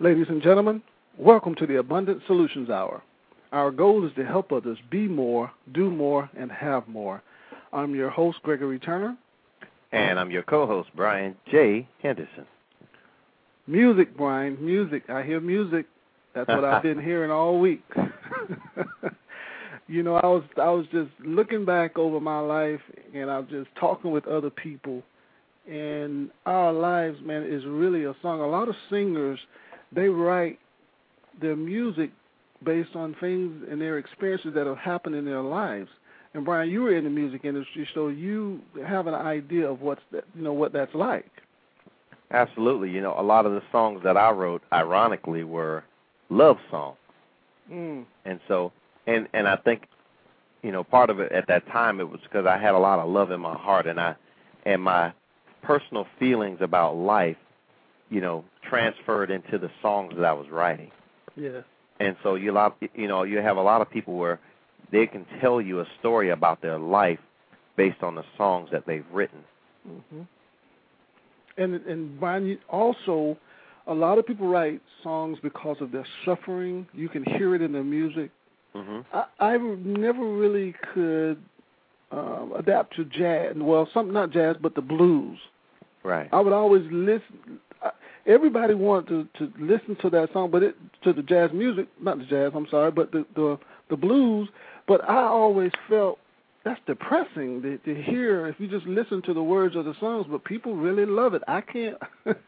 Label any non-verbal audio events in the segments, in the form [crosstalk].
Ladies and gentlemen, welcome to the Abundant Solutions Hour. Our goal is to help others be more, do more, and have more. I'm your host, Gregory Turner. And I'm your co host, Brian J. Henderson. Music, Brian, music. I hear music. That's what I've been [laughs] hearing all week. [laughs] you know, I was I was just looking back over my life and I was just talking with other people and our lives, man, is really a song. A lot of singers they write their music based on things and their experiences that have happened in their lives. And Brian, you were in the music industry, so you have an idea of what's that, you know what that's like. Absolutely. You know, a lot of the songs that I wrote, ironically, were love songs. Mm. And so, and and I think, you know, part of it at that time it was because I had a lot of love in my heart, and I, and my personal feelings about life, you know, transferred into the songs that I was writing. Yeah. And so you lot, you know, you have a lot of people where they can tell you a story about their life based on the songs that they've written. Mm-hmm. And and Brian, also, a lot of people write songs because of their suffering. You can hear it in their music. Mm-hmm. I, I never really could um, adapt to jazz. Well, some not jazz, but the blues. Right. I would always listen everybody wanted to to listen to that song, but it to the jazz music, not the jazz. I'm sorry, but the the the blues. But I always felt that's depressing to, to hear if you just listen to the words of the songs. But people really love it. I can't,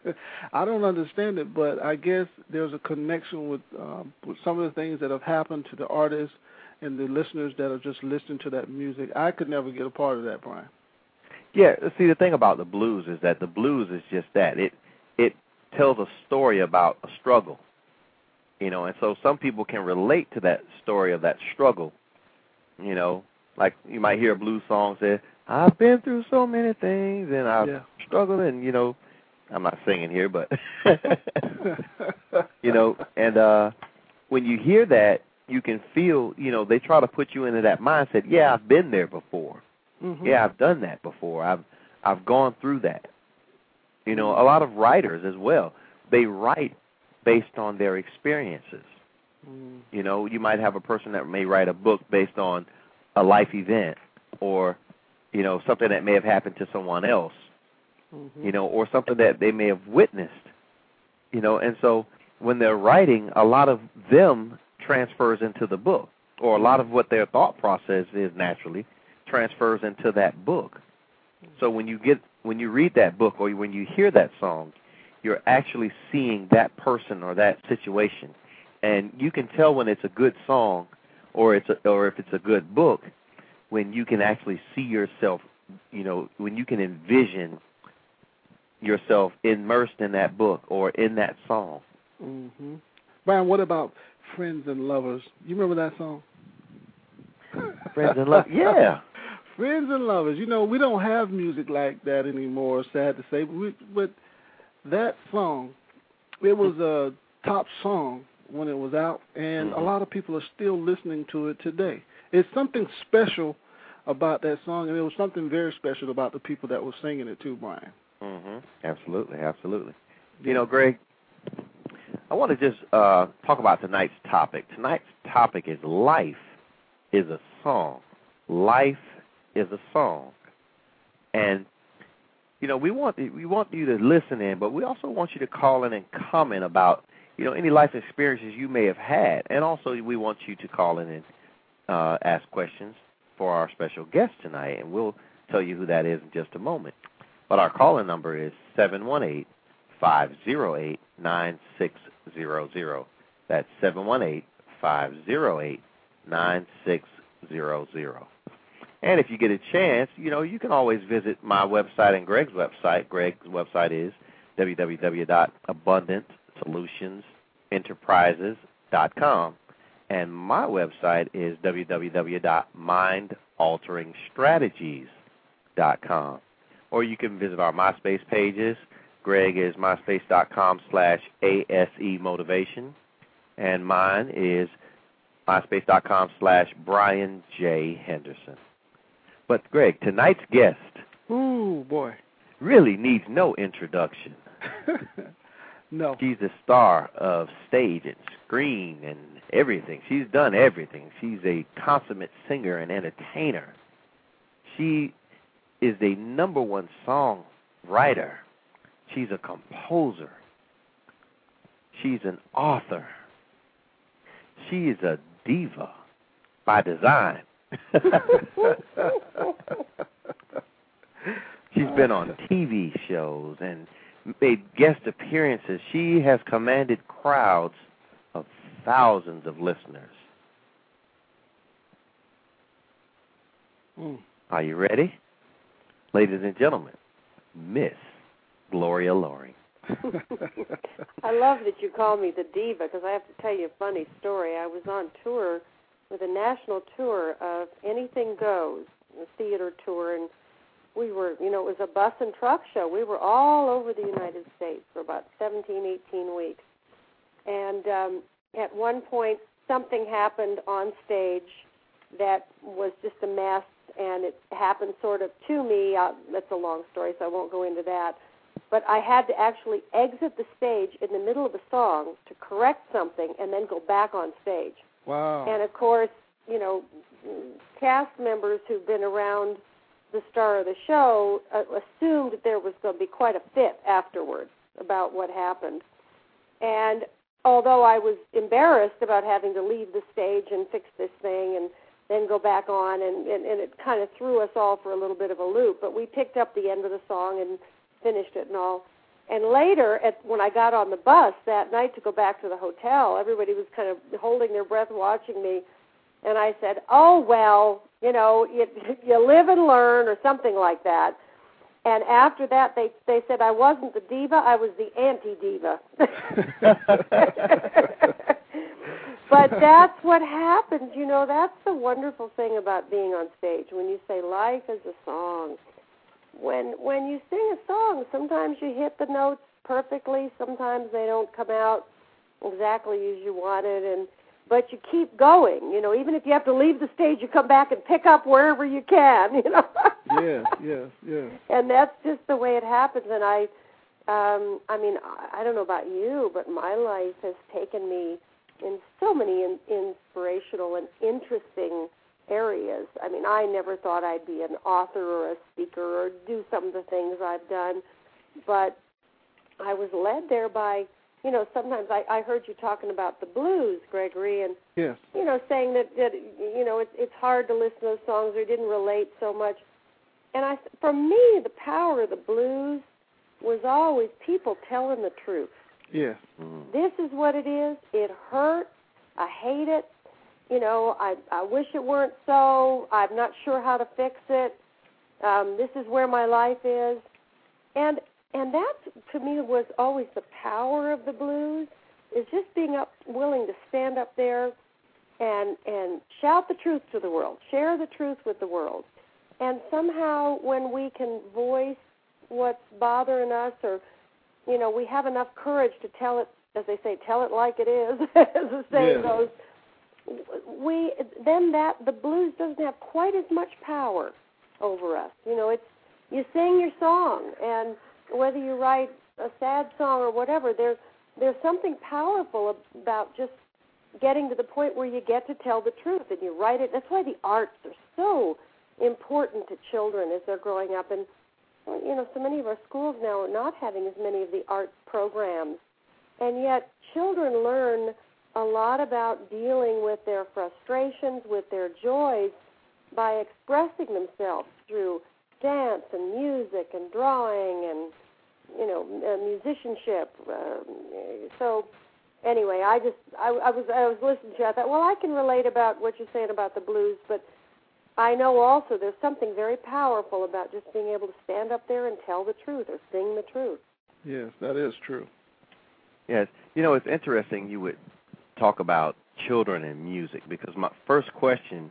[laughs] I don't understand it, but I guess there's a connection with um, with some of the things that have happened to the artists and the listeners that are just listening to that music. I could never get a part of that, Brian. Yeah, see the thing about the blues is that the blues is just that. It it tells a story about a struggle. You know, and so some people can relate to that story of that struggle. You know, like you might hear a blues song say, "I've been through so many things and I've yeah. struggled," and you know, I'm not singing here, but [laughs] [laughs] you know, and uh when you hear that, you can feel, you know, they try to put you into that mindset. Yeah, I've been there before. Mm-hmm. Yeah, I've done that before. I've I've gone through that. You know, a lot of writers as well. They write based on their experiences. Mm. You know, you might have a person that may write a book based on a life event or, you know, something that may have happened to someone else. Mm-hmm. You know, or something that they may have witnessed. You know, and so when they're writing, a lot of them transfers into the book, or a lot of what their thought process is naturally transfers into that book. So when you get when you read that book or when you hear that song, you're actually seeing that person or that situation, and you can tell when it's a good song or it's a, or if it's a good book when you can actually see yourself, you know, when you can envision yourself immersed in that book or in that song. Mhm. Brian, what about Friends and Lovers? You remember that song? Friends and Lovers. yeah. Friends and lovers. You know, we don't have music like that anymore. Sad to say, but, we, but that song, it was a top song when it was out, and mm-hmm. a lot of people are still listening to it today. It's something special about that song, and it was something very special about the people that were singing it too, Brian. Mhm. Absolutely, absolutely. You know, Greg, I want to just uh, talk about tonight's topic. Tonight's topic is life is a song. Life is a song, and you know we want we want you to listen in, but we also want you to call in and comment about you know any life experiences you may have had, and also we want you to call in and uh, ask questions for our special guest tonight, and we'll tell you who that is in just a moment. But our calling number is seven one eight five zero eight nine six zero zero. That's seven one eight five zero eight nine six zero zero. And if you get a chance, you know, you can always visit my website and Greg's website. Greg's website is www.abundantsolutionsenterprises.com. And my website is www.mindalteringstrategies.com. Or you can visit our MySpace pages. Greg is myspace.com slash ASE motivation. And mine is myspace.com slash Brian J. Henderson. But Greg, tonight's guest, ooh boy, really needs no introduction. [laughs] No. She's the star of stage and screen and everything. She's done everything. She's a consummate singer and entertainer. She is a number one song writer. She's a composer. She's an author. She is a diva by design. [laughs] She's been on TV shows and made guest appearances. She has commanded crowds of thousands of listeners. Mm. Are you ready? Ladies and gentlemen, Miss Gloria Loring. [laughs] I love that you call me the diva because I have to tell you a funny story. I was on tour with a national tour of Anything Goes, a theater tour, and we were, you know, it was a bus and truck show. We were all over the United States for about 17, 18 weeks. And um, at one point, something happened on stage that was just a mess, and it happened sort of to me. Uh, that's a long story, so I won't go into that. But I had to actually exit the stage in the middle of a song to correct something and then go back on stage. Wow. And of course, you know, cast members who've been around the star of the show uh, assumed that there was going to be quite a fit afterwards about what happened. And although I was embarrassed about having to leave the stage and fix this thing and then go back on, and, and, and it kind of threw us all for a little bit of a loop, but we picked up the end of the song and finished it and all. And later, at, when I got on the bus that night to go back to the hotel, everybody was kind of holding their breath watching me. And I said, "Oh well, you know, you, [laughs] you live and learn, or something like that." And after that, they they said I wasn't the diva, I was the anti diva. [laughs] but that's what happens, you know. That's the wonderful thing about being on stage. When you say life is a song, when when you sing a song, sometimes you hit the notes perfectly, sometimes they don't come out exactly as you wanted, and but you keep going. You know, even if you have to leave the stage, you come back and pick up wherever you can. [laughs] You know. yeah, yeah, yeah. And that's just the way it happens. And I, um, I mean, I don't know about you, but my life has taken me in so many in, inspirational and interesting areas. I mean, I never thought I'd be an author or a speaker or do some of the things I've done, but I was led there by you know, sometimes I, I heard you talking about the blues, Gregory, and yes, you know, saying that that you know it's it's hard to listen to those songs or didn't relate so much. And I, for me, the power of the blues was always people telling the truth. yes. Mm. This is what it is. It hurts. I hate it. You know, I I wish it weren't so. I'm not sure how to fix it. Um, this is where my life is, and and that to me was always the power of the blues is just being up willing to stand up there and and shout the truth to the world share the truth with the world and somehow when we can voice what's bothering us or you know we have enough courage to tell it as they say tell it like it is [laughs] as the saying Yes. goes we then that the blues doesn't have quite as much power over us you know it's you sing your song and whether you write a sad song or whatever, there's there's something powerful about just getting to the point where you get to tell the truth and you write it. That's why the arts are so important to children as they're growing up. And you know, so many of our schools now are not having as many of the arts programs, and yet children learn a lot about dealing with their frustrations, with their joys, by expressing themselves through dance and music and drawing and you know uh, musicianship. Um, so anyway, I just I, I was I was listening to you. I thought, well, I can relate about what you're saying about the blues, but I know also there's something very powerful about just being able to stand up there and tell the truth or sing the truth. Yes, that is true. Yes. You know, it's interesting you would talk about children and music because my first question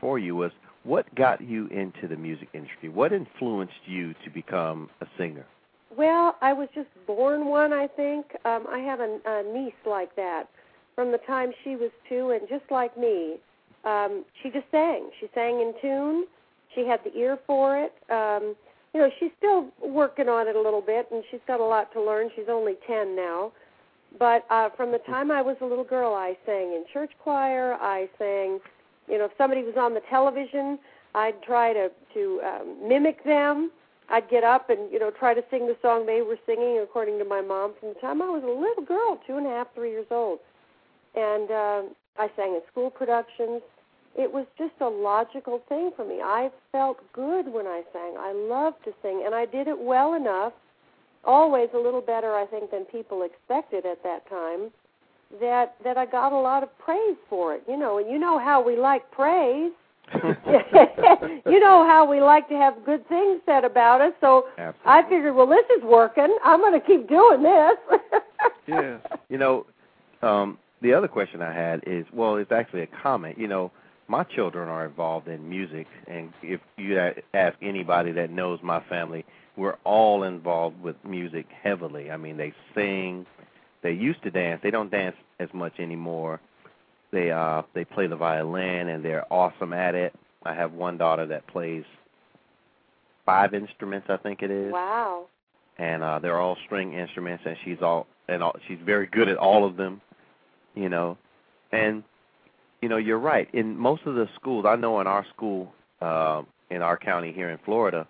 for you was what got you into the music industry? What influenced you to become a singer? Well, I was just born one, I think. Um, I have a, a niece like that from the time she was two, and just like me, um, she just sang. She sang in tune. She had the ear for it. Um, you know, she's still working on it a little bit, and she's got a lot to learn. She's only ten now, but uh, from the time I was a little girl, I sang in church choir. I sang, you know, if somebody was on the television, I'd try to to um, mimic them. I'd get up and you know try to sing the song they were singing, according to my mom. From the time I was a little girl, two and a half, three years old, and uh, I sang in school productions. It was just a logical thing for me. I felt good when I sang. I loved to sing, and I did it well enough. Always a little better, I think, than people expected at that time. That that I got a lot of praise for it. You know, and you know how we like praise. [laughs] you know how we like to have good things said about us. So Absolutely. I figured, well, this is working. I'm going to keep doing this. [laughs] yes. You know, um, the other question I had is, well, it's actually a comment. You know, my children are involved in music, and if you ask anybody that knows my family, we're all involved with music heavily. I mean, they sing. They used to dance. They don't dance as much anymore. They uh they play the violin and they're awesome at it. I have one daughter that plays five instruments, I think it is wow. and uh they're all string instruments and she's all and all, she's very good at all of them you know and you know you're right in most of the schools i know in our school uh in our county here in florida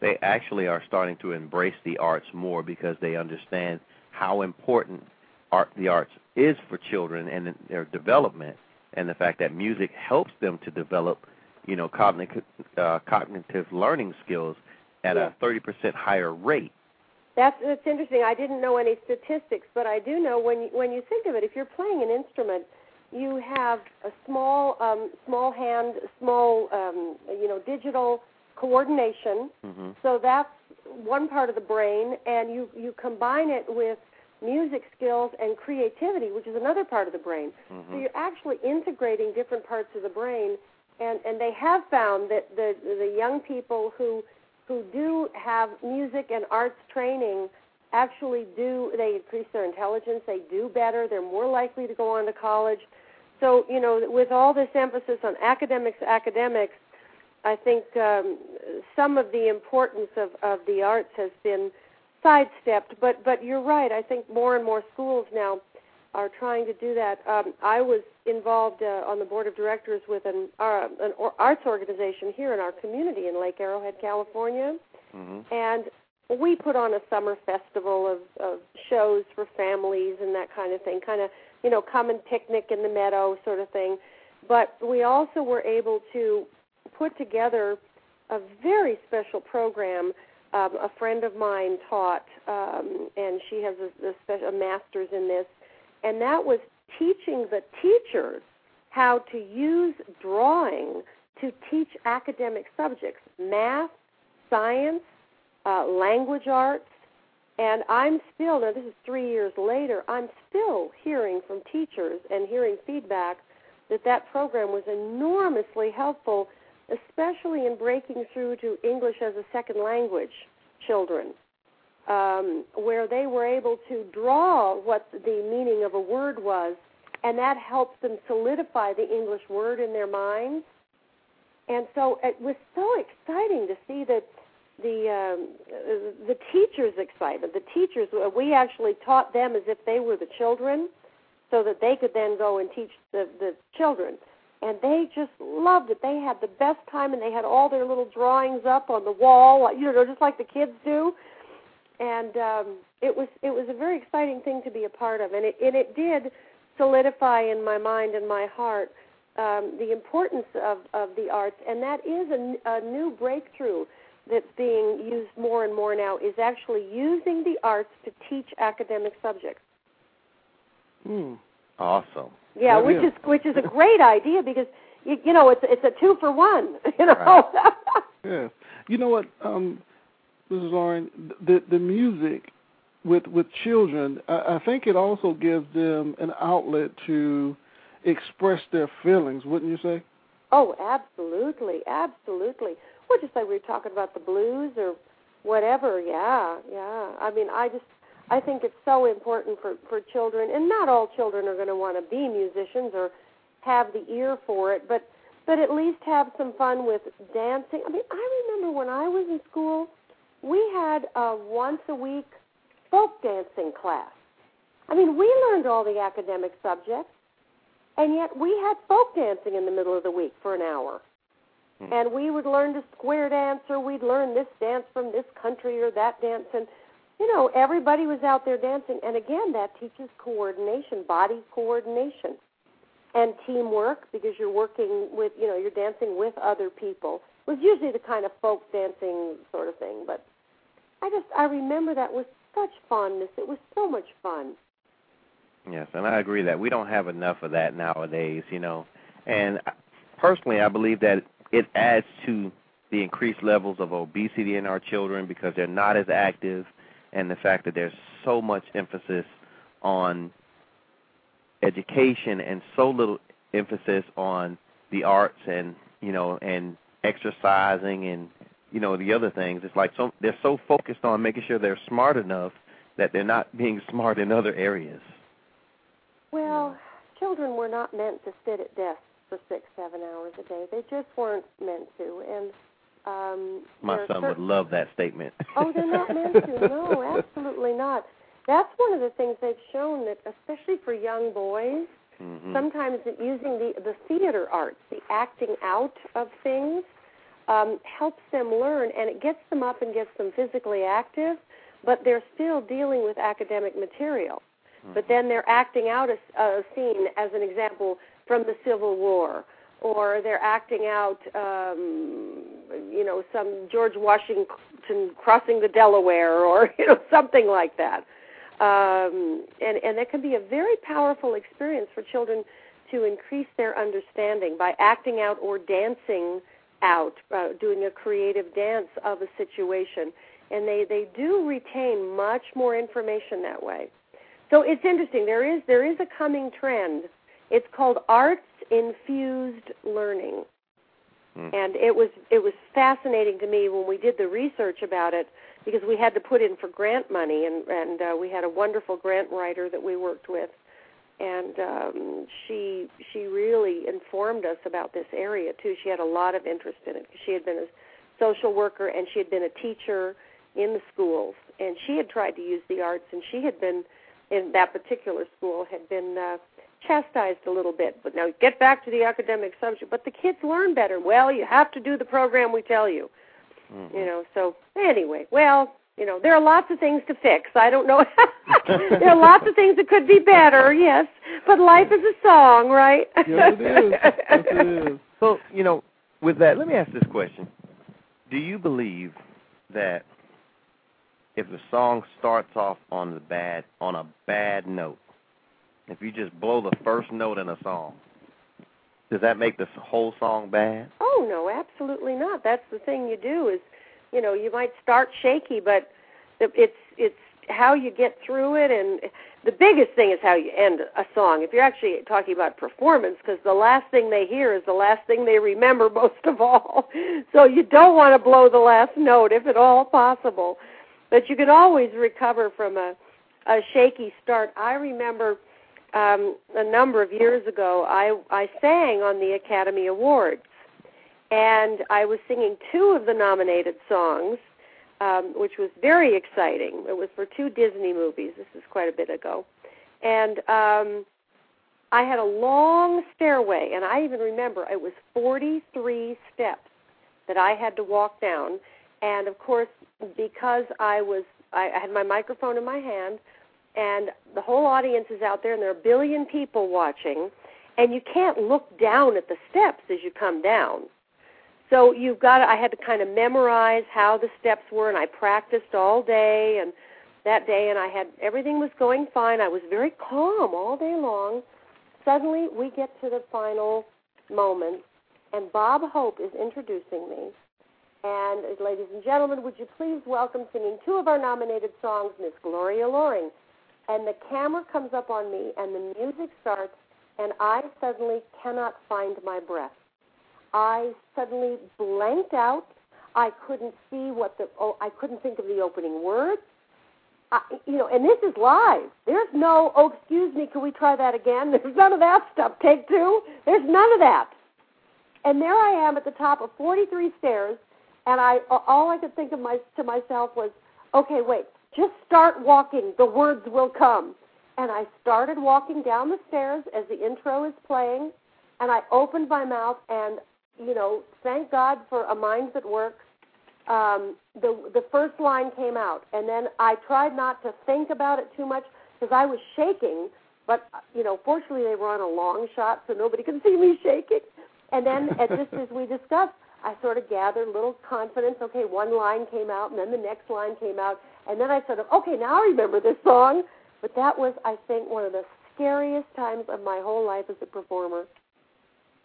they actually are starting to embrace the arts more because they understand how important art the arts is for children and their development and the fact that music helps them to develop you know cognitive uh, cognitive learning skills at a 30% higher rate That's that's interesting. I didn't know any statistics, but I do know when you, when you think of it, if you're playing an instrument, you have a small um, small hand, small um, you know digital coordination. mhm So that's one part of the brain, and you you combine it with music skills and creativity, which is another part of the brain. So mhm you're actually integrating different parts of the brain, and and they have found that the the young people who who do have music and arts training actually do they increase their intelligence, they do better, they're more likely to go on to college. So you know, with all this emphasis on academics, academics, I think um, some of the importance of of the arts has been sidestepped. But but you're right. I think more and more schools now are trying to do that. Um, I was involved uh, on the board of directors with an uh, an arts organization here in our community in Lake Arrowhead, California, mhm and we put on a summer festival of, of shows for families and that kind of thing, kind of you know come and picnic in the meadow sort of thing. But we also were able to put together a very special program. Um, a friend of mine taught, um, and she has a, a, special, a master's in this, and that was teaching the teachers how to use drawing to teach academic subjects, math, science, uh, language arts, and I'm still now. This is three years later. I'm still hearing from teachers and hearing feedback that that program was enormously helpful, especially in breaking through to English as a second language children, um, where they were able to draw what the meaning of a word was, and that helps them solidify the English word in their minds. And so it was so exciting to see that the um, the teachers excited. The teachers we actually taught them as if they were the children, so that they could then go and teach the the children. And they just loved it. They had the best time, and they had all their little drawings up on the wall, you know, just like the kids do. And um, it was it was a very exciting thing to be a part of, and it and it did solidify in my mind and my heart um, the importance of, of the arts, and that is a, a new breakthrough that's being used more and more now is actually using the arts to teach academic subjects. Hmm. awesome Yeah, which is. is which is a great idea because you, you know it's it's a two for one. [laughs] You know. [laughs] Yeah. You know what, um, Mrs. Lauren, the the music with with children, I, I think it also gives them an outlet to express their feelings, wouldn't you say? oh, absolutely, absolutely. Well, just like we were talking about the blues or whatever. Yeah, yeah. I mean, I just I think it's so important for for children, and not all children are going to want to be musicians or have the ear for it, but but at least have some fun with dancing. I mean, I remember when I was in school, we had a once a week folk dancing class. I mean, we learned all the academic subjects, and yet we had folk dancing in the middle of the week for an hour. Hmm. And we would learn to square dance, or we'd learn this dance from this country or that dance. And, you know, everybody was out there dancing. And again, that teaches coordination, body coordination, and teamwork because you're working with, you know, you're dancing with other people. It was usually the kind of folk dancing sort of thing. But I just, I remember that with such fondness. It was so much fun. Yes, and I agree that we don't have enough of that nowadays, you know. And personally, I believe that it adds to the increased levels of obesity in our children because they're not as active and the fact that there's so much emphasis on education and so little emphasis on the arts and, you know, and exercising and you know the other things it's like so they're so focused on making sure they're smart enough that they're not being [laughs] smart in other areas Well, children were not meant to sit at desks for six, seven hours a day. They just weren't meant to. And um my son would love that statement [laughs] Oh, they're not meant to. No, [laughs] absolutely not. That's one of the things they've shown that, especially for young boys, hmm sometimes using the the theater arts, the acting out of things, um, helps them learn, and it gets them up and gets them physically active, but they're still dealing with academic material. But then they're acting out a, a scene, as an example, from the Civil War, or they're acting out, um, you know, some George Washington crossing the Delaware, or [laughs] you know, something like that. Um, and and that can be a very powerful experience for children to increase their understanding by acting out or dancing out, uh, doing a creative dance of a situation, and they they do retain much more information that way. So it's interesting. There is there is a coming trend. It's called arts infused learning, Mm. and it was it was fascinating to me when we did the research about it because we had to put in for grant money, and and uh, we had a wonderful grant writer that we worked with, and um, she she really informed us about this area too. She had a lot of interest in it. She had been a social worker and she had been a teacher in the schools, and she had tried to use the arts, and she had been in that particular school had been uh, chastised a little bit. But now get back to the academic subject. But the kids learn better. Well, you have to do the program we tell you. Mhm. You know. So anyway, well, you know, there are lots of things to fix. I don't know. [laughs] there are lots of things that could be better. Yes, but life is a song, right? Yes, it is. Yes, it is. So, you know, with that, let me ask this question. Do you believe that if the song starts off on the bad on a bad note, if you just blow the first note in a song, does that make the whole song bad? Oh no, absolutely not. That's the thing you do is, you know, you might start shaky, but it's it's how you get through it, and the biggest thing is how you end a song. If you're actually talking about performance, because the last thing they hear is the last thing they remember [laughs] most of all. So you don't want to blow the last note if at all possible, but you can always recover from a a shaky start. I remember um, a number of years ago, I I sang on the Academy Awards, and I was singing two of the nominated songs, um, which was very exciting. It was for two Disney movies. This is quite a bit ago, and um, I had a long stairway, and I even remember it was 43 steps that I had to walk down, and of course, because I was I, I had my microphone in my hand and the whole audience is out there and there are a billion people watching and you can't look down at the steps as you come down. So you've got to, i had to kind of memorize how the steps were and i practiced all day and that day and i had everything was going fine. I was very calm all day long. Suddenly we get to the final moment and bob hope is introducing me. And ladies and gentlemen would you please welcome singing two of our nominated songs miss gloria loring and the camera comes up on me and the music starts and I suddenly cannot find my breath. I suddenly blanked out. I couldn't see what the oh I couldn't think of the opening words. I, you know, and this is live. There's no oh excuse me, can we try that again? [laughs] There's none of that stuff. Take two. There's none of that. And there I am at the top of 43 stairs, and I all I could think of my to myself was, okay, wait, just start walking. The words will come. And I started walking down the stairs as the intro is playing, and I opened my mouth, and you know, thank God for a mind that works. Um, the the first line came out, and then I tried not to think about it too much because I was shaking. But you know, fortunately, they were on a long shot, so nobody could [laughs] see me shaking. And then, [laughs] just as we discussed, I sort of gathered a little confidence. Okay, one line came out, and then the next line came out, and then I sort of, okay, now I remember this song. But that was, I think, one of the scariest times of my whole life as a performer.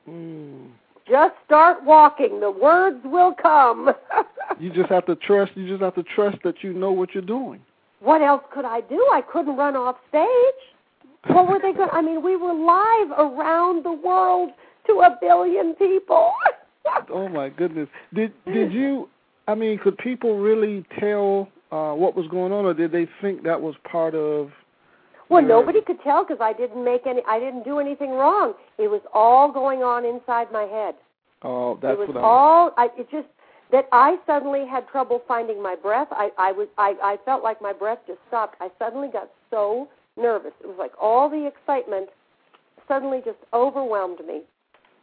Mm. Just start walking. The words will come. [laughs] you just have to trust. You just have to trust that you know what you're doing. What else could I do? I couldn't run off stage. What were they going? I mean, we were live around the world to a billion people. [laughs] oh my goodness! Did did you? I mean, could people really tell uh, what was going on, or did they think that was part of well, nobody could tell because I didn't make any. I didn't do anything wrong. It was all going on inside my head. Oh, that's it was what all. I, it just that I suddenly had trouble finding my breath. I, I was. I, I felt like my breath just stopped. I suddenly got so nervous. It was like all the excitement suddenly just overwhelmed me,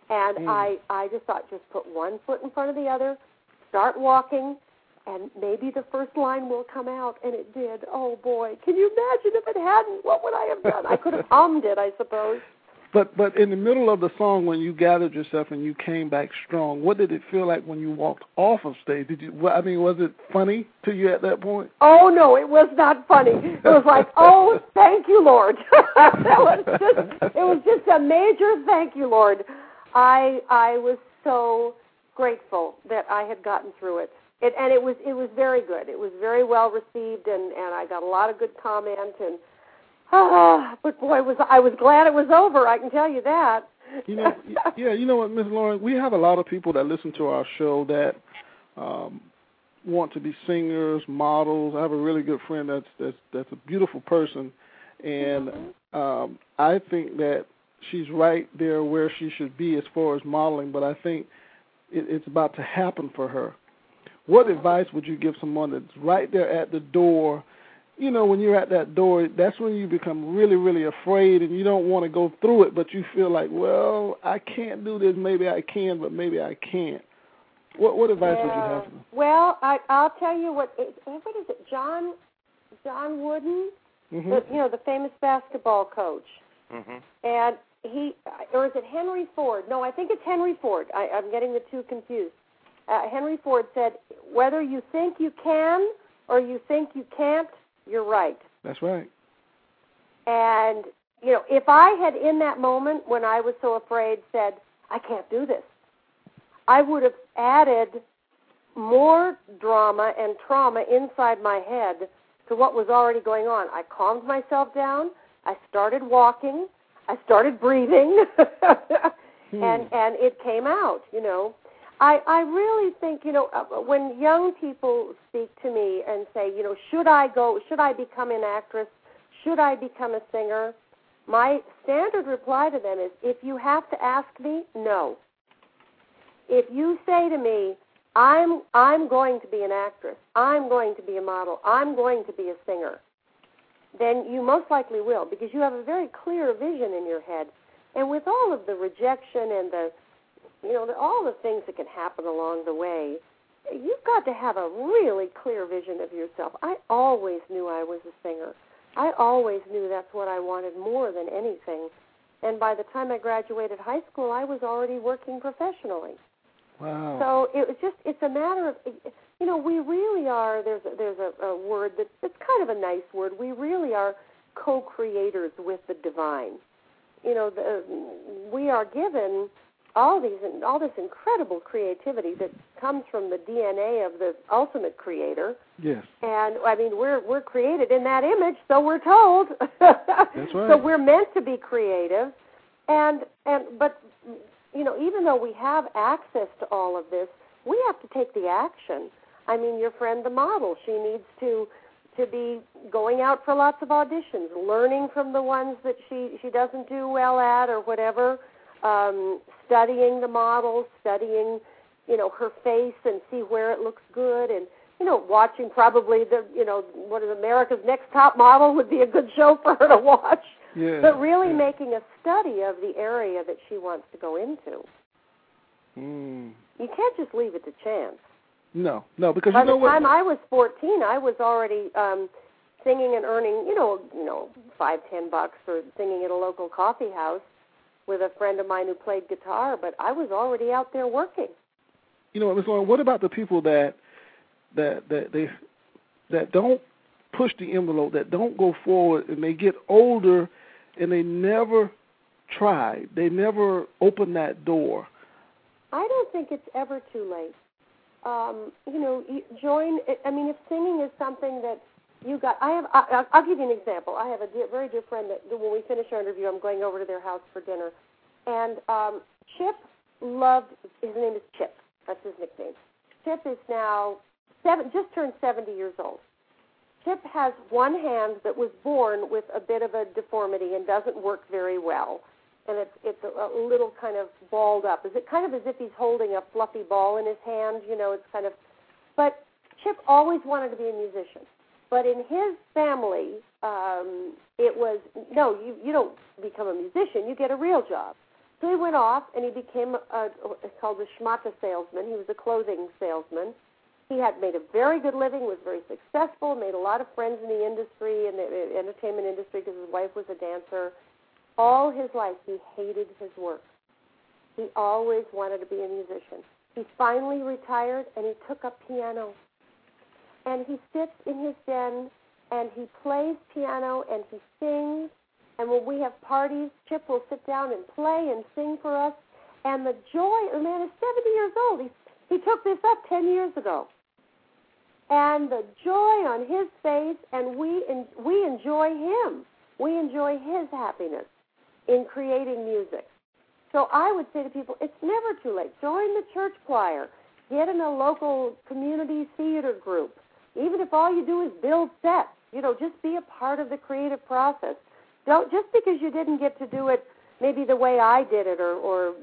and mm. I. I just thought, just put one foot in front of the other, start walking, and maybe the first line will come out, and it did. Oh boy, can you imagine if it hadn't? What would I have done? I could have hummed it, I suppose. But but in the middle of the song, when you gathered yourself and you came back strong, what did it feel like when you walked off of stage? Did you? I mean, was it funny to you at that point? Oh no, it was not funny. It was like, [laughs] oh, thank you, Lord. [laughs] that was just, it was just a major thank you, Lord. I I was so grateful that I had gotten through it it, and it was it was very good. It was very well received, and and I got a lot of good comment. And ah, but boy, was I was glad it was over. I can tell you that. You know, [laughs] yeah, you know what, Miss Lauren, we have a lot of people that listen to our show that um want to be singers, models. I have a really good friend that's that's that's a beautiful person, and mm-hmm. um I think that she's right there where she should be as far as modeling. But I think it, it's about to happen for her what advice would you give someone that's right there at the door? You know, when you're at that door, that's when you become really, really afraid and you don't want to go through it, but you feel like, well, I can't do this. Maybe I can, but maybe I can't. What what advice yeah. would you have? Well, I I'll tell you what. It, what is it? John John Wooden, mm-hmm. the, you know, the famous basketball coach. Mm-hmm. And he, or is it Henry Ford? No, I think it's Henry Ford. I, I'm getting the two confused uh, Henry Ford said, whether you think you can or you think you can't, you're right. That's right. And, you know, if I had in that moment when I was so afraid said, I can't do this, I would have added more drama and trauma inside my head to what was already going on. I calmed myself down. I started walking. I started breathing. [laughs] hmm. and and it came out, you know. I, I really think, you know, uh, when young people speak to me and say, you know, should I go, should I become an actress? Should I become a singer? My standard reply to them is if you have to ask me, no. If you say to me, I'm I'm going to be an actress, I'm going to be a model, I'm going to be a singer, then you most likely will because you have a very clear vision in your head. And with all of the rejection and the you know, all the things that can happen along the way. You've got to have a really clear vision of yourself. I always knew I was a singer. I always knew that's what I wanted more than anything. And by the time I graduated high school, I was already working professionally. Wow. So it was just it's a matter of you know, we really are there's a, there's a, a word that it's kind of a nice word. We really are co-creators with the divine. You know, the, we are given all these all this incredible creativity that comes from the DNA of the ultimate creator. Yes. And I mean we're we're created in that image, so we're told. That's [laughs] right. So we're meant to be creative. And and but you know, even though we have access to all of this, we have to take the action. I mean, your friend the model, she needs to to be going out for lots of auditions, learning from the ones that she she doesn't do well at or whatever um, studying the models, studying you know her face and see where it looks good and you know watching probably the you know what is America's Next Top Model would be a good show [laughs] for her to watch. Yeah. But really yeah. making a study of the area that she wants to go into. Mm. You can't just leave it to chance. No, no, because By you know the what? time I was 14, I was already um singing and earning, you know, you know, five, ten bucks for singing at a local coffee house with a friend of mine who played guitar. But I was already out there working. you know, Ms. Lauren, what about the people that that that they that don't push the envelope, that don't go forward, and they get older, and they never try, they never open that door. I don't think it's ever too late. Um, you know, join. I mean, if singing is something that you got, I have. I, I'll give you an example. I have a dear, very dear friend that when we finish our interview, I'm going over to their house for dinner, and um, Chip loved. His name is Chip. That's his nickname. Chip is now seven, just turned 70 years old. Chip has one hand that was born with a bit of a deformity and doesn't work very well and it's it's a, a little kind of balled up. Is it kind of as if he's holding a fluffy ball in his hand? You know, it's kind of. But Chip always wanted to be a musician, but in his family, um, it was no, you you don't become a musician, you get a real job. So he went off and he became a, it's called a schmata salesman. He was a clothing salesman. He had made a very good living, was very successful, made a lot of friends in the industry and the uh, entertainment industry because his wife was a dancer all his life he hated his work. He always wanted to be a musician. He finally retired and he took up piano. And he sits in his den and he plays piano and he sings. And when we have parties, Chip will sit down and play and sing for us. And the joy, the man is 70 years old. He, he took this up 10 years ago. And the joy on his face, and we, en- we enjoy him. We enjoy his happiness in creating music. So I would say to people, it's never too late. Join the church choir. Get in a local community theater group. Even if all you do is build sets, you know, just be a part of the creative process. Don't just because you didn't get to do it maybe the way I did it, or, or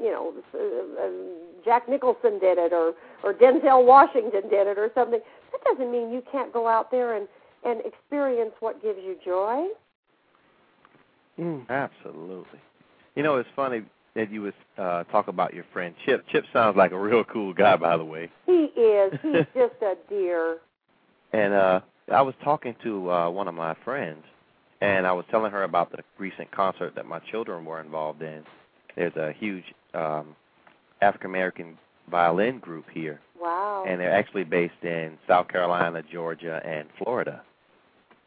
you know, uh, uh, Jack Nicholson did it, or or Denzel Washington did it, or something. That doesn't mean you can't go out there and and experience what gives you joy. Mm. Absolutely. You know, it's funny that you was uh, talk about your friend Chip. Chip sounds like a real cool guy, by the way. He is. He's [laughs] just a dear. And uh, I was talking to uh, one of my friends, and I was telling her about the recent concert that my children were involved in. There's a huge um, African American violin group here, Wow. and they're actually based in South Carolina, Georgia, and Florida.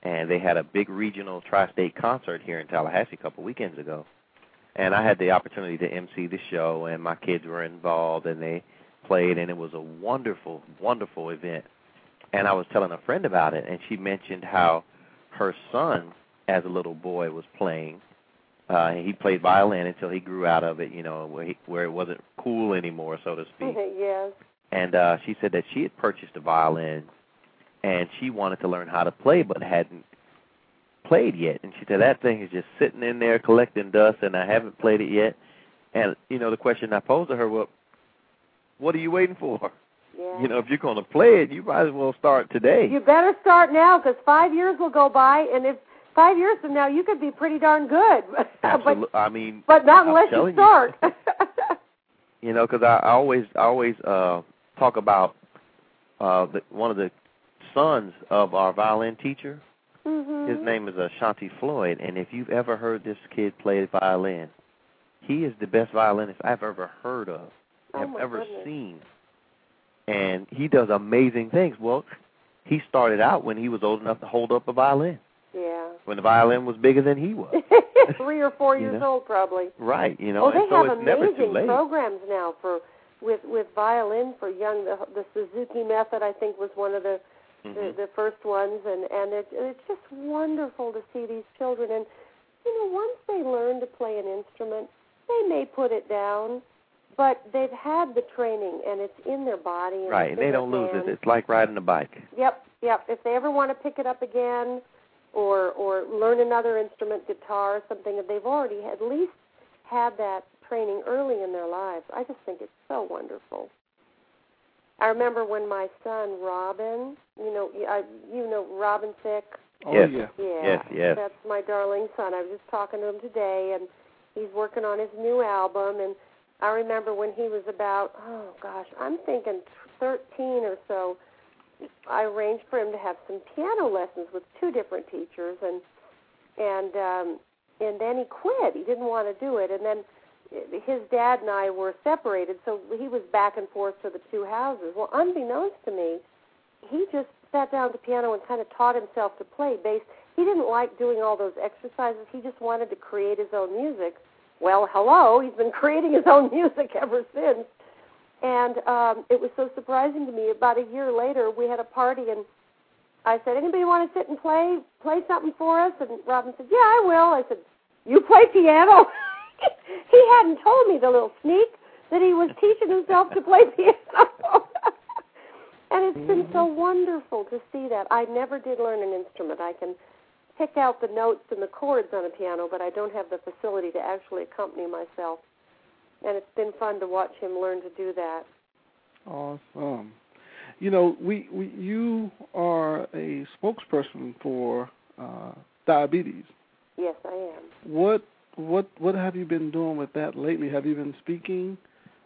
And they had a big regional tri-state concert here in Tallahassee a couple weekends ago. And I had the opportunity to MC the show, and my kids were involved, and they played, and it was a wonderful, wonderful event. And I was telling a friend about it, and she mentioned how her son, as a little boy, was playing. Uh, he played violin until he grew out of it, you know, where, he, where it wasn't cool anymore, so to speak [laughs] yes. and uh she said that she had purchased a violin and she wanted to learn how to play but hadn't played yet and she said that thing is just sitting in there collecting dust and I haven't played it yet and you know the question I posed to her well what are you waiting for Yeah. you know if you're going to play it you might as well start today You better start now because five years will go by, and if five years from now you could be pretty darn good. Absolutely. [laughs] but I mean but not I'm unless you start. [laughs] [laughs] you know because I, I always I always uh talk about uh the one of the sons of our violin teacher hmm His name is Ashanti Floyd, and if you've ever heard this kid play violin, he is the best violinist I've ever heard of, Oh, have ever goodness. seen. And he does amazing things. Well, he started out when he was old enough to hold up a violin, Yeah. when the violin was bigger than he was. [laughs] Three or four [laughs] years know? old, probably. right, you know, oh, they so have amazing programs now for with with violin for young. The the Suzuki method, I think, was one of the Mhm. the, the first ones, and and it, it's just wonderful to see these children. And you know, once they learn to play an instrument, they may put it down, but they've had the training, and it's in their body. And Right, and they don't lose hands. it. It's like riding a bike. Yep, yep. If they ever want to pick it up again, or or learn another instrument, guitar, or something, they've already at least had that training early in their lives. I just think it's so wonderful. I remember when my son Robin, you know, I, uh, you know Robin Thicke. Oh Yes. yeah. Yeah, Yes, yes. That's my darling son. I was just talking to him today, and he's working on his new album. And I remember when he was about, oh gosh, I'm thinking 13 or so. I arranged for him to have some piano lessons with two different teachers, and and um, and then he quit. He didn't want to do it, and then his dad and I were separated, so he was back and forth to the two houses. Well, unbeknownst to me, he just sat down at the piano and kind of taught himself to play bass. He didn't like doing all those exercises. He just wanted to create his own music. Well, hello, he's been creating his own [laughs] music ever since. And um, it was so surprising to me. About a year later, we had a party, and I said, "Anybody want to sit and play play something for us?" And Robin said, "Yeah, I will." I said, "You play piano?" [laughs] he hadn't told me the little sneak that he was [laughs] teaching himself to play piano. and it's been so wonderful to see that. I never did learn an instrument. I can pick out the notes and the chords on a piano, but I don't have the facility to actually accompany myself. And it's been fun to watch him learn to do that. Awesome. You know, we, we you are a spokesperson for uh, diabetes. Yes, I am. What what what have you been doing with that lately? Have you been speaking?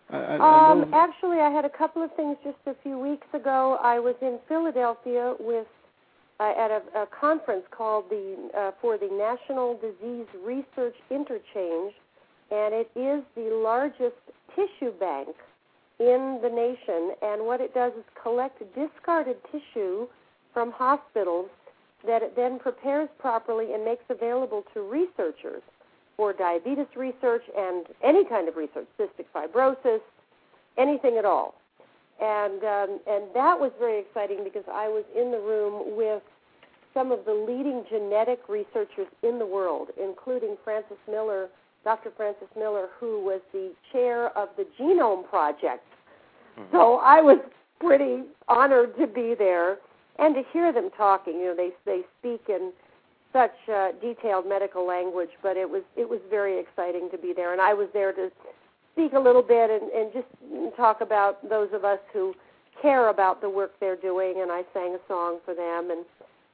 I, I, I Um, know, actually, I had a couple of things just a few weeks ago. I was in Philadelphia with uh, at a, a conference called the uh, for the National Disease Research Interchange, and it is the largest tissue bank in the nation. And what it does is collect discarded tissue from hospitals that it then prepares properly and makes available to researchers for diabetes research and any kind of research, cystic fibrosis, anything at all. And um, and that was very exciting because I was in the room with some of the leading genetic researchers in the world, including Francis Miller, Dr. Francis Miller, who was the chair of the Genome Project. So I was pretty honored to be there and to hear them talking. You know, they they speak in such uh, detailed medical language, but it was it was very exciting to be there, and I was there to speak a little bit and, and just talk about those of us who care about the work they're doing, and I sang a song for them, and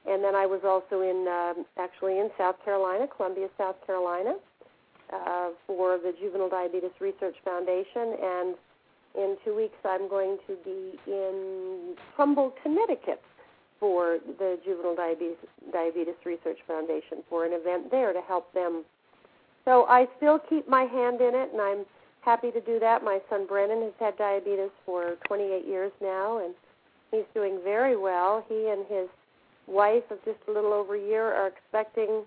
and then I was also in um, actually in South Carolina, Columbia, South Carolina, uh, for the Juvenile Diabetes Research Foundation, and in two weeks I'm going to be in Trumbull, Connecticut for the Juvenile Diabetes, Diabetes Research Foundation for an event there to help them. So I still keep my hand in it, and I'm happy to do that. My son Brennan has had diabetes for 28 years now, and he's doing very well. He and his wife of just a little over a year are expecting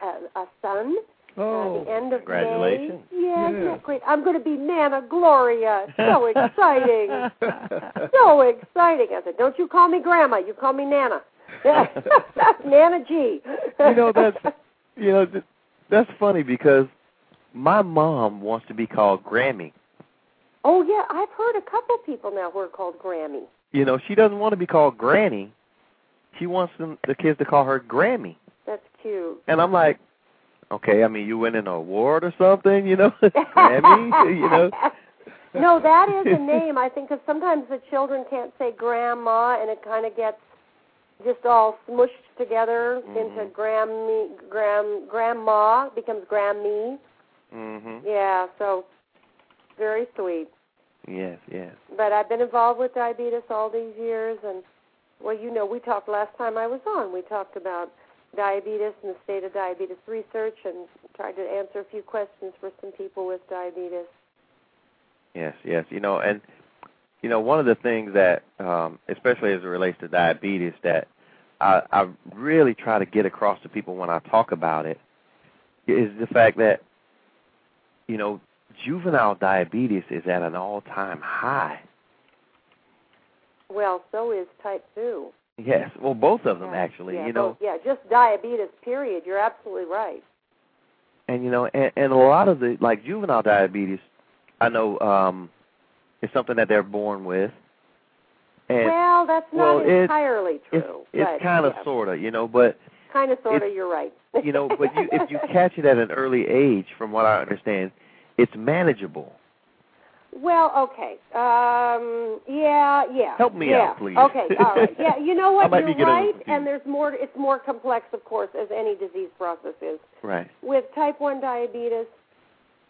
a, a son oh, uh, the end of Congratulations. May. Yeah, Yeah. great? I'm going to be Nana Gloria. So [laughs] exciting. so exciting. I said, don't you call me Grandma. You call me Nana. [laughs] Nana G. you know that's you know that's funny because my mom wants to be called Grammy. oh, yeah. I've heard a couple people now who are called Grammy. You know, she doesn't want to be called Granny. She wants them the kids to call her Grammy. That's cute. And I'm like, okay, I mean, you win an award or something, you know, [laughs] Grammy, [laughs] you know. no, that is a [laughs] name. I think because sometimes the children can't say grandma, and it kind of gets just all smushed together into Mhm. Grammy, gram, grandma becomes Grammy. Mhm. Yeah, so very sweet. Yes, yes. But I've been involved with diabetes all these years, and well, you know, we talked last time I was on. We talked about diabetes and the state of diabetes research, and tried to answer a few questions for some people with diabetes. Yes, yes. You know, and you know, one of the things that, um, especially as it relates to diabetes, that I, I really try to get across to people when I talk about it, is the fact that, you know, juvenile diabetes is at an all-time high. Well, so is type two. Yes, well, both of them Yeah, actually. yeah, you know, both- yeah, just diabetes. Period. You're absolutely right. and you know, and, and a lot of the like juvenile diabetes, I know, um, is something that they're born with. And well, that's well, not it- entirely it's true. it's kind of yeah, sorta, you know, but kind of sort of. You're right. you know, but you, if you [laughs] catch it at an early age, from what I understand, it's manageable. Well, okay. Um, yeah, yeah. Help me yeah. out, please. Okay, all right. [laughs] Yeah, you know what? You're right, and there's more. It's more complex, of course, as any disease process is. Right. With type one diabetes,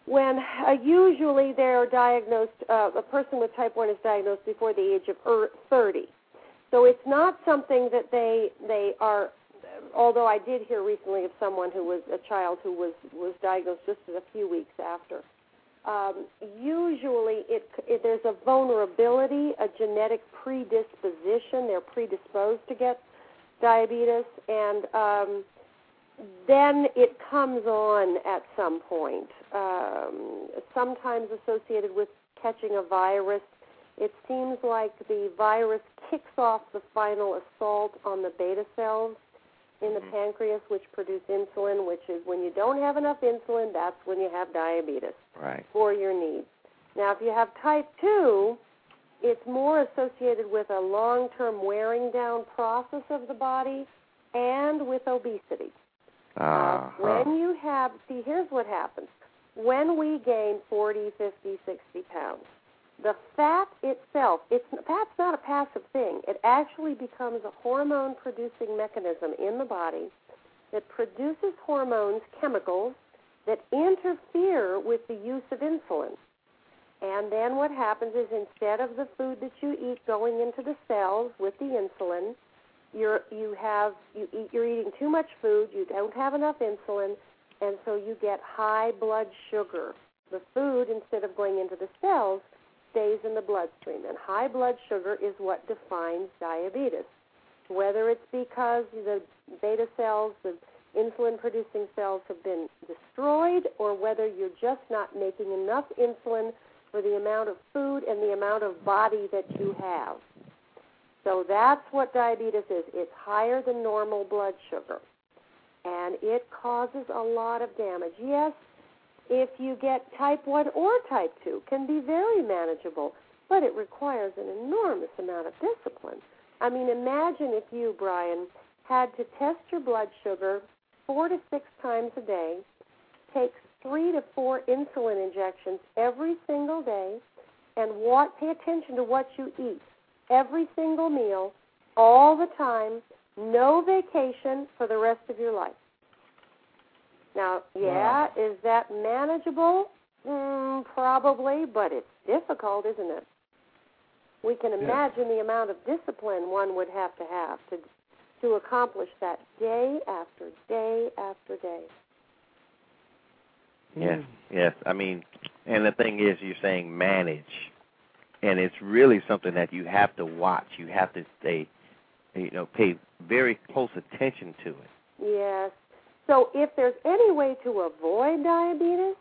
when uh, usually they're diagnosed, uh, a person with type one is diagnosed before the age of er, 30. So it's not something that they they are. Although I did hear recently of someone who was a child who was was diagnosed just a few weeks after um, usually it, it, there's a vulnerability, a genetic predisposition. They're predisposed to get diabetes, and um, then it comes on at some point. Um, sometimes associated with catching a virus. It seems like the virus kicks off the final assault on the beta cells in the Mhm. pancreas, which produce insulin, which is when you don't have enough insulin, that's when you have diabetes Right. for your needs. Now, if you have type 2, it's more associated with a long term wearing down process of the body and with obesity. Uh-huh. when you have, see, here's what happens. When we gain 40, 50, 60 pounds, the fat itself, it's fat's not a passive thing. It actually becomes a hormone producing mechanism in the body that produces hormones, chemicals that interfere with the use of insulin. And then what happens is instead of the food that you eat going into the cells with the insulin, you're you have you eat you're eating too much food, you don't have enough insulin, and so you get high blood sugar. The food instead of going into the cells stays in the bloodstream, and high blood sugar is what defines diabetes. Whether it's because the beta cells, the insulin producing cells have been destroyed, or whether you're just not making enough insulin for the amount of food and the amount of body that you have. So that's what diabetes is. It's higher than normal blood sugar. And it causes a lot of damage. Yes, if you get type 1 or type 2, can be very manageable, but it requires an enormous amount of discipline. I mean, imagine if you, Brian, had to test your blood sugar four to six times a day, take three to four insulin injections every single day, and what, pay attention to what you eat every single meal, all the time, no vacation for the rest of your life. Now, yeah, is that manageable? Mm, probably, but it's difficult, isn't it? We can imagine the amount of discipline one would have to have to to accomplish that day after day after day. Yes, yes. I mean, and the thing is, you're saying manage, and it's really something that you have to watch. You have to stay, you know, pay very close attention to it. Yes. So if there's any way to avoid diabetes,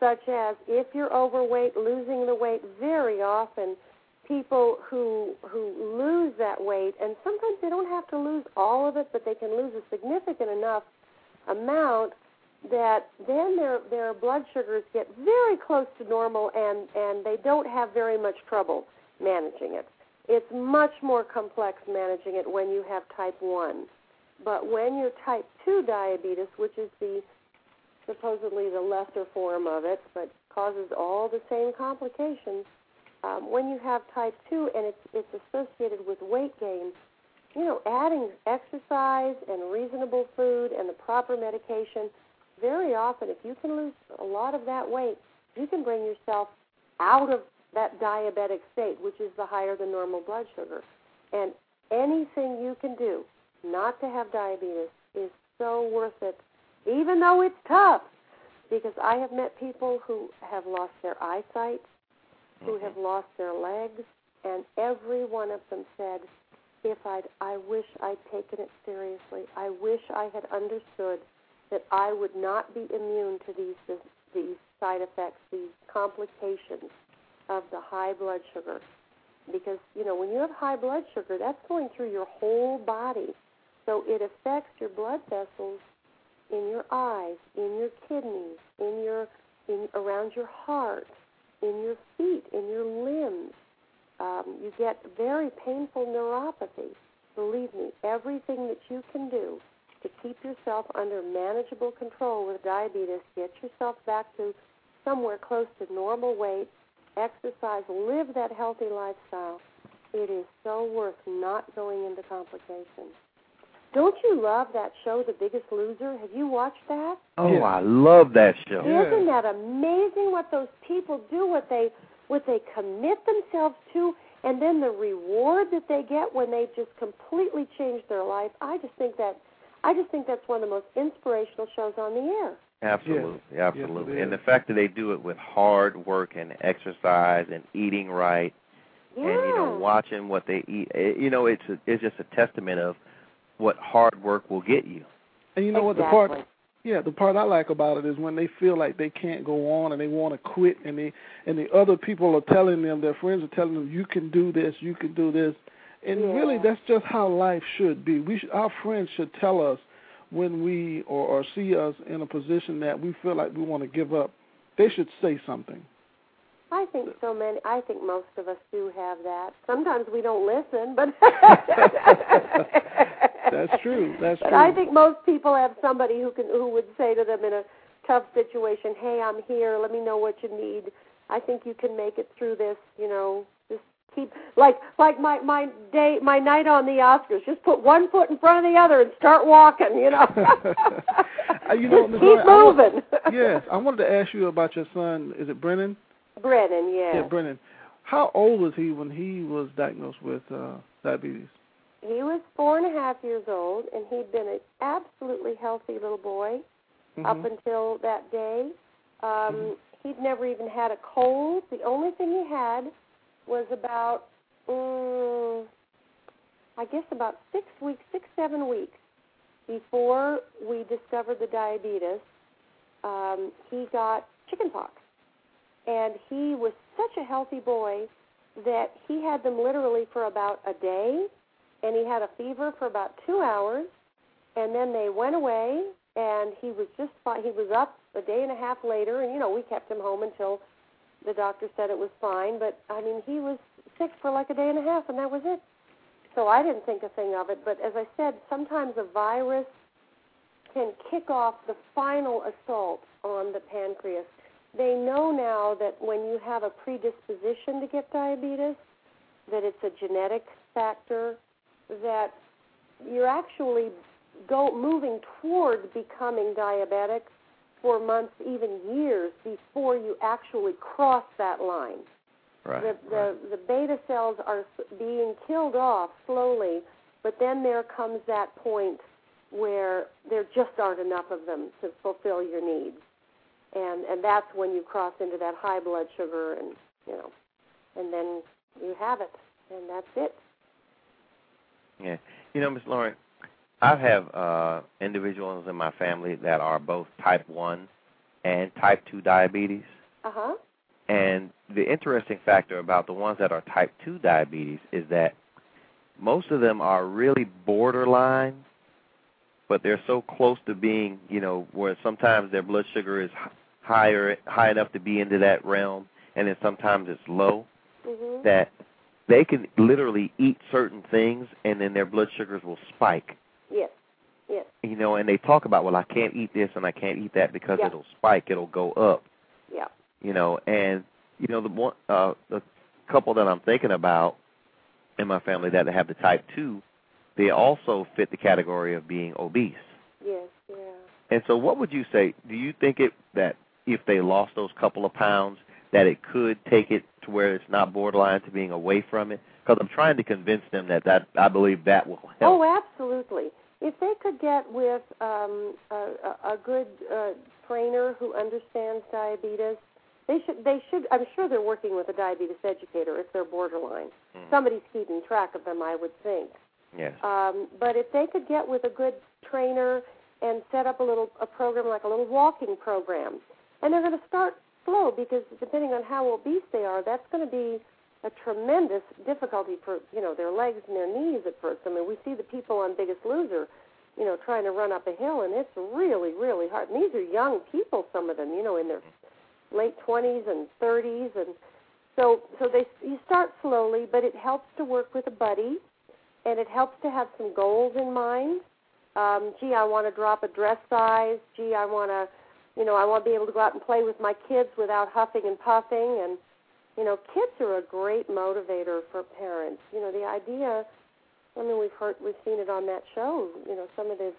such as if you're overweight, losing the weight, very often people who who lose that weight, and sometimes they don't have to lose all of it, but they can lose a significant enough amount that then their their blood sugars get very close to normal, and and they don't have very much trouble managing it. It's much more complex managing it when you have type one. But when you're type 2 diabetes, which is the supposedly the lesser form of it, but causes all the same complications, um, when you have type 2 and it's, it's associated with weight gain, you know, adding exercise and reasonable food and the proper medication, very often, if you can lose a lot of that weight, you can bring yourself out of that diabetic state, which is the higher than normal blood sugar. And anything you can do not to have diabetes is so worth it, even though it's tough. Because I have met people who have lost their eyesight, who mm-hmm. have lost their legs, and every one of them said, "If I'd, I wish I'd taken it seriously. I wish I had understood that I would not be immune to these these side effects, these complications of the high blood sugar." Because you know, when you have high blood sugar, that's going through your whole body. So it affects your blood vessels in your eyes, in your kidneys, in your in around your heart, in your feet, in your limbs. Um, you get very painful neuropathy. Believe me, everything that you can do to keep yourself under manageable control with diabetes, get yourself back to somewhere close to normal weight, exercise, live that healthy lifestyle, it is so worth not going into complications. Don't you love that show, The Biggest Loser? Have you watched that? Oh, Yeah. I love that show. Isn't that amazing what those people do, what they what they commit themselves to, and then the reward that they get when they just completely change their life? I just think that I just think that's one of the most inspirational shows on the air. Absolutely, Yes, absolutely. it and the fact that they do it with hard work and exercise and eating right Yeah. and you know watching what they eat, you know, it's a, it's just a testament of what hard work will get you. And you know what the part yeah, the part I like about it is when they feel like they can't go on and they want to quit and they and the other people are telling them, their friends are telling them, You can do this, you can do this and Yeah. really that's just how life should be. We sh- our friends should tell us when we or, or see us in a position that we feel like we want to give up. They should say something. I think so many. I think most of us do have that. Sometimes we don't listen, but [laughs] That's true. That's but true. I think most people have somebody who can who would say to them in a tough situation, "Hey, I'm here. Let me know what you need. I think you can make it through this. You know, just keep like like my my day my night on the Oscars. Just put one foot in front of the other and start walking. You know, [laughs] Uh, you know, just Ms. [laughs] keep I want- moving. yes, I wanted to ask you about your son. Is it Brennan? Brennan, yeah. Yeah, Brennan. How old was he when he was diagnosed with uh, diabetes? He was four and a half years old, and he'd been an absolutely healthy little boy up Mhm. until that day. Um, Mhm. He'd never even had a cold. The only thing he had was about, um, I guess, about six weeks, six, seven weeks before we discovered the diabetes. Um, he got chickenpox. And he was such a healthy boy that he had them literally for about a day and he had a fever for about two hours, and then they went away, and he was just fine. He was up a day and a half later, and you know we kept him home until the doctor said it was fine. But I mean, he was sick for like a day and a half, and that was it. So I didn't think a thing of it. But as I said, sometimes a virus can kick off the final assault on the pancreas. They know now that when you have a predisposition to get diabetes, that it's a genetic factor that you're actually go moving toward becoming diabetic for months, even years before you actually cross that line. Right. The the, right. the beta cells are being killed off slowly, but then there comes that point where there just aren't enough of them to fulfill your needs, and and that's when you cross into that high blood sugar, and you know, and then you have it, and that's it. Yeah. You know, Miss Loring, I have uh individuals in my family that are both type 1 and type 2 diabetes. Uh huh. And the interesting factor about the ones that are type 2 diabetes is that most of them are really borderline, but they're so close to being, you know, where sometimes their blood sugar is higher, high enough to be into that realm, and then sometimes it's low. Mhm. That they can literally eat certain things, and then their blood sugars will spike. Yes. Yes. You know, and they talk about, well, I can't eat this and I can't eat that because Yeah. it'll spike, it'll go up Yeah. you know, and you know the one uh the couple that I'm thinking about in my family that have the type 2, they also fit the category of being obese. Yes. Yeah. And so what would you say, do you think it that if they lost those couple of pounds that it could take it to where it's not borderline to being away from it? Cuz I'm trying to convince them that that I believe that will help. Oh, absolutely. If they could get with um, a, a good uh, trainer who understands diabetes, they should. They should. I'm sure they're working with a diabetes educator if they're borderline. Mhm. Somebody's keeping track of them, I would think. Yes. Um, but if they could get with a good trainer and set up a little a program like a little walking program, and they're going to start slow because depending on how obese they are, that's going to be a tremendous difficulty for you know their legs and their knees at first. I mean, we see the people on Biggest Loser, you know, trying to run up a hill, and it's really really hard. And these are young people, some of them, you know, in their late 20s and 30s, and so so they you start slowly, but it helps to work with a buddy, and it helps to have some goals in mind. Um, gee, I want to drop a dress size. Gee, I want to, you know, I want to be able to go out and play with my kids without huffing and puffing, and You know, kids are a great motivator for parents. You know, the idea. I mean, we've heard, we've seen it on that show. You know, some of the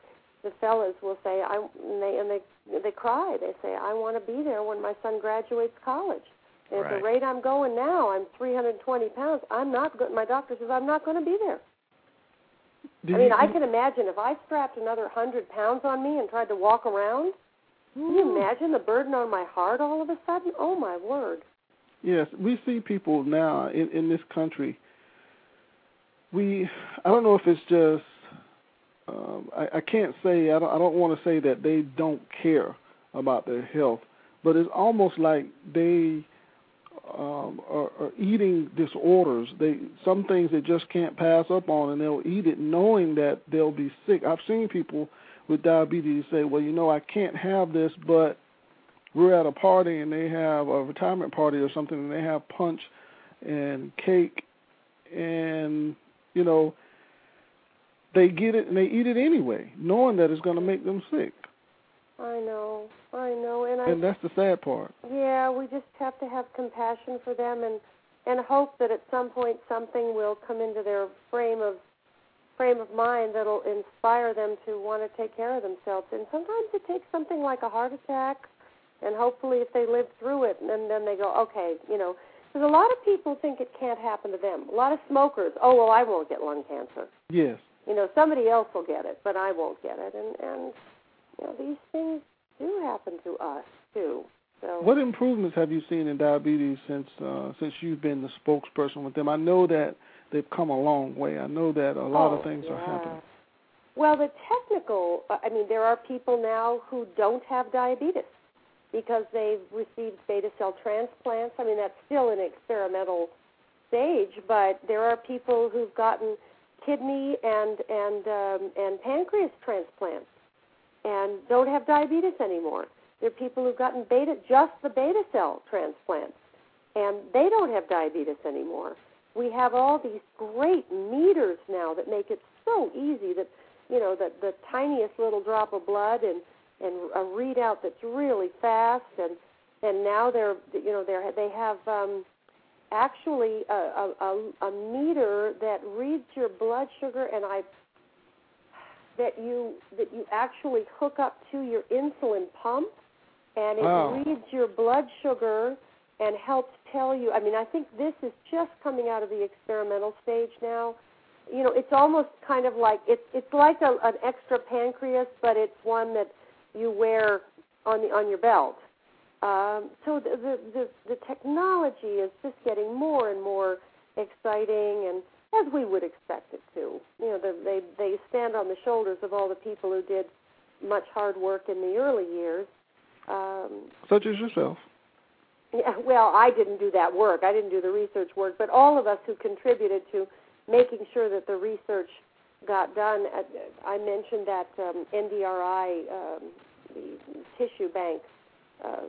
the fellas will say, I and they and they they cry. They say, I want to be there when my son graduates college. And right. at the rate I'm going now, I'm 320 pounds. I'm not good. My doctor says I'm not going to be there. Do I mean, you, I can imagine if I strapped another hundred pounds on me and tried to walk around. Can you imagine the burden on my heart all of a sudden? Oh my word! Yes, we see people now in in this country. We, I don't know if it's just, um, I, I can't say, I don't, I don't want to say that they don't care about their health, but it's almost like they um, are, are eating disorders. They some things they just can't pass up on, and they'll eat it knowing that they'll be sick. I've seen people with diabetes say, "Well, you know, I can't have this, but we're at a party and they have a retirement party or something, and they have punch and cake, and you know, they get it and they eat it anyway, knowing that it's going to make them sick." I know, I know, and I And that's the sad part. Yeah, we just have to have compassion for them and and hope that at some point something will come into their frame of frame of mind that'll inspire them to want to take care of themselves. And sometimes it takes something like a heart attack, and hopefully if they live through it, and then they go, okay, you know, because a lot of people think it can't happen to them. A lot of smokers, oh well, I won't get lung cancer. Yes. You know, somebody else will get it, but I won't get it. And and you know, these things do happen to us too. So What improvements have you seen in diabetes since uh, since you've been the spokesperson with them? I know that they've come a long way. I know that a lot Oh, of things are happening. Well, the technical, I mean, there are people now who don't have diabetes because they've received beta cell transplants. I mean, that's still an experimental stage, but there are people who've gotten kidney and and um, and pancreas transplants and don't have diabetes anymore. There are people who've gotten beta just the beta cell transplants and they don't have diabetes anymore. We have all these great meters now that make it so easy that you know the the tiniest little drop of blood and and a readout that's really fast and and now they're you know they're they have um actually a a, a, meter that reads your blood sugar and I that you that you actually hook up to your insulin pump and it Wow. reads your blood sugar and helps tell you I mean I think this is just coming out of the experimental stage now. You know, it's almost kind of like it's it's like a, an extra pancreas, but it's one that you wear on the on your belt. Um, so the, the the the technology is just getting more and more exciting, and as we would expect it to. You know, the, they they stand on the shoulders of all the people who did much hard work in the early years. Um, Such as yourself. Well, I didn't do that work. I didn't do the research work, but all of us who contributed to making sure that the research got done. At, I mentioned that um, NDRI, um, the tissue bank uh,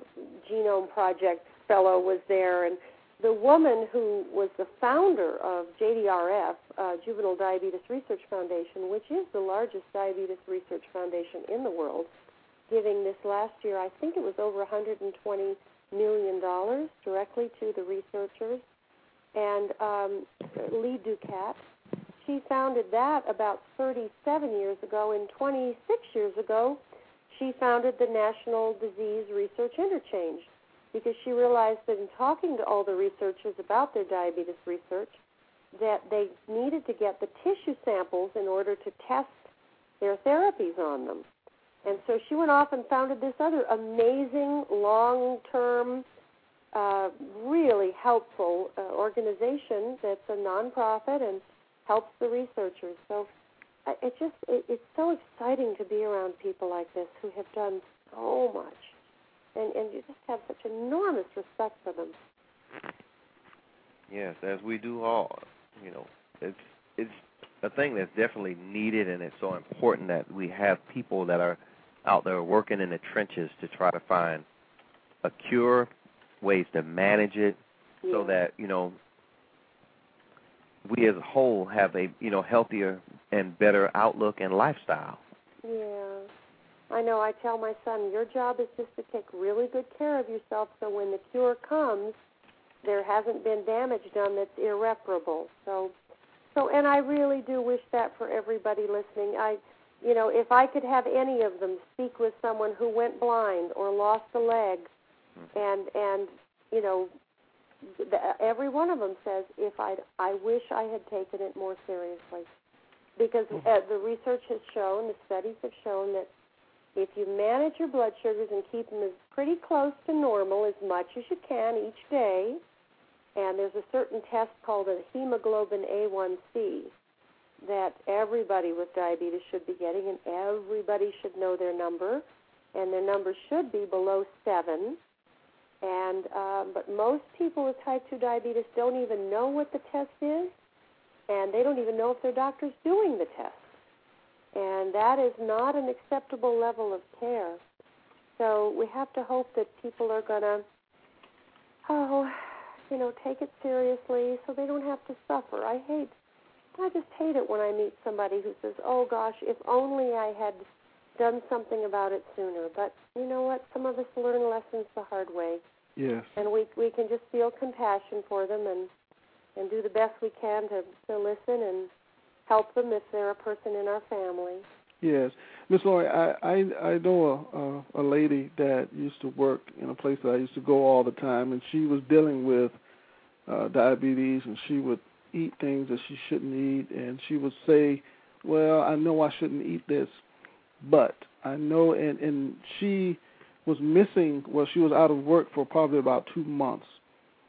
genome project fellow, was there, and the woman who was the founder of JDRF, uh, Juvenile Diabetes Research Foundation, which is the largest diabetes research foundation in the world, giving this last year, I think it was over 120 million dollars directly to the researchers. And um, Lee Ducat, she founded that about 37 years ago. And 26 years ago, she founded the National Disease Research Interchange because she realized that in talking to all the researchers about their diabetes research, that they needed to get the tissue samples in order to test their therapies on them. And so she went off and founded this other amazing long term, uh, really helpful uh, organization that's a nonprofit and helps the researchers. So it just it, it's so exciting to be around people like this who have done so much, and and you just have such enormous respect for them. Yes, as we do all. You know, it's it's a thing that's definitely needed, and it's so important that we have people that are out there working in the trenches to try to find a cure, ways to manage it, so that you know we as a whole have a you know healthier and better outlook and lifestyle. Yeah. I know. I tell my son, your job is just to take really good care of yourself so when the cure comes, there hasn't been damage done that's irreparable. So, so, and I really do wish that for everybody listening. I, you know, if I could have any of them speak with someone who went blind or lost a leg, and and you know, the, every one of them says, if I, I wish I had taken it more seriously, because uh, the research has shown, the studies have shown that if you manage your blood sugars and keep them as pretty close to normal as much as you can each day, and there's a certain test called a hemoglobin A1C that everybody with diabetes should be getting, and everybody should know their number, and their number should be below seven. And um, but most people with type two diabetes don't even know what the test is, and they don't even know if their doctor's doing the test and that is not an acceptable level of care. So we have to hope that people are going to, oh, you know, take it seriously so they don't have to suffer. I hate, I just hate it when I meet somebody who says, oh gosh, if only I had done something about it sooner. But you know what? Some of us learn lessons the hard way. Yes. And we we can just feel compassion for them and and do the best we can to to listen and help them if they're a person in our family. Yes, Miss Loring, I I I know a, a a lady that used to work in a place that I used to go all the time, and she was dealing with uh, diabetes, and she would eat things that she shouldn't eat, and she would say, "Well, I know I shouldn't eat this, but I know," and and she was missing. Well, she was out of work for probably about two months,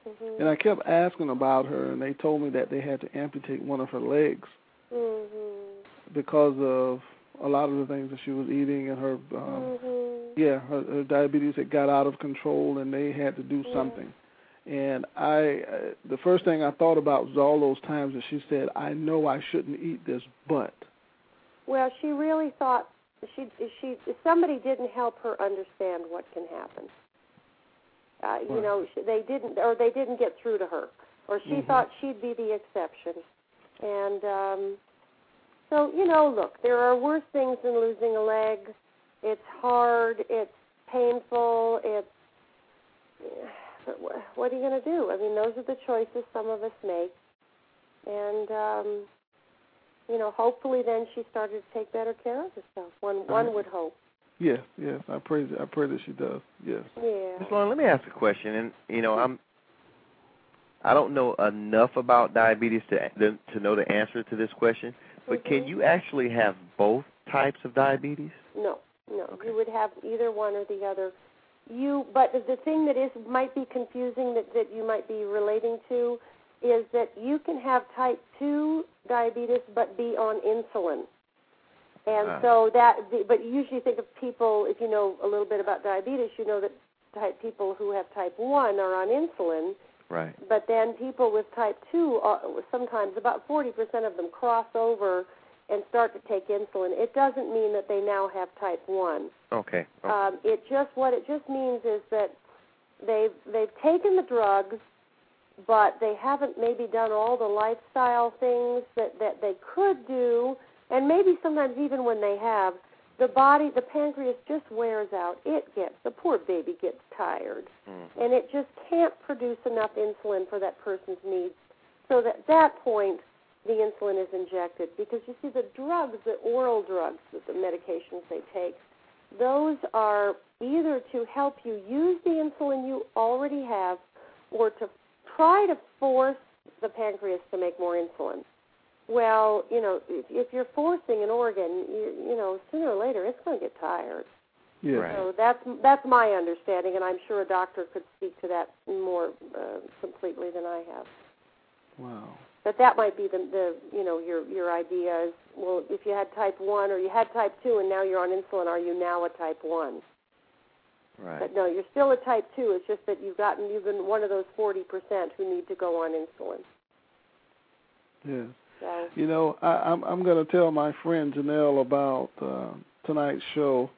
mm-hmm. and I kept asking about her, and they told me that they had to amputate one of her legs mm-hmm. because of a lot of the things that she was eating and her um mm-hmm. yeah her, her diabetes had got out of control and they had to do yeah. something and i uh, the first thing i thought about was all those times that she said i know i shouldn't eat this but. Well she really thought she she somebody didn't help her understand what can happen uh, you Right. know they didn't or they didn't get through to her or she Mhm. thought she'd be the exception. And um so you know look there are worse things than losing a leg. It's hard. It's painful. It's what are you going to do? I mean those are the choices some of us make. And um you know hopefully then she started to take better care of herself. One one would hope. Yes yes. I pray that i pray that she does. Yes. Yeah. Miss Loring, let me ask a question, and you know, I'm I don't know enough about diabetes to to know the answer to this question, but can Mhm. you actually have both types of diabetes? No, no. Okay. You would have either one or the other. You, but the thing that is might be confusing that that you might be relating to is that you can have type two diabetes but be on insulin, and Ah. so that. But you usually think of people if you know a little bit about diabetes, you know that type people who have type one are on insulin, Right. but then people with type 2, are, sometimes about 40% of them cross over and start to take insulin. It doesn't mean that they now have type 1. Okay. okay. Um, it just what it just means is that they've they've taken the drugs, but they haven't maybe done all the lifestyle things that that they could do, and maybe sometimes even when they have, the body, the pancreas just wears out. It gets the poor baby gets tired Mhm. and it just can't produce enough insulin for that person's needs. So at that point, the insulin is injected because you see the drugs, the oral drugs, the the medications they take, those are either to help you use the insulin you already have, or to try to force the pancreas to make more insulin. Well, you know, if, if you're forcing an organ, you, you know, sooner or later it's going to get tired. yes Right. So that's that's my understanding, and I'm sure a doctor could speak to that more uh, completely than I have. wow But that might be the the you know your your idea is well if you had type one or you had type two and now you're on insulin, are you now a type one? right. But no, you're still a type two. It's just that you've gotten you've been one of those forty percent who need to go on insulin. yes So You know, I, I'm I'm going to tell my friend Janelle about uh, tonight's show.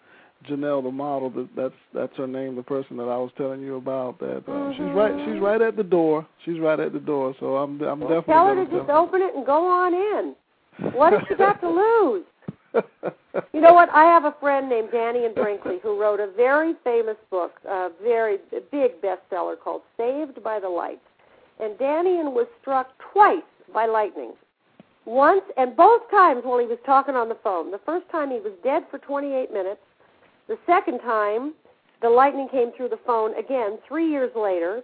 Janelle, the model, that that's that's her name, the person that I was telling you about. That uh, she's right, she's right at the door. She's right at the door. So I'm I'm well, definitely tell her gonna just tell- open it and go on in. What has she got to [laughs] lose? You know what? I have a friend named Dannion Brinkley who wrote a very famous book, a very big bestseller called Saved by the Light. and Dannion was struck twice by lightning. Once and both times while he was talking on the phone. The first time he was dead for 28 minutes. The second time, the lightning came through the phone again three years later.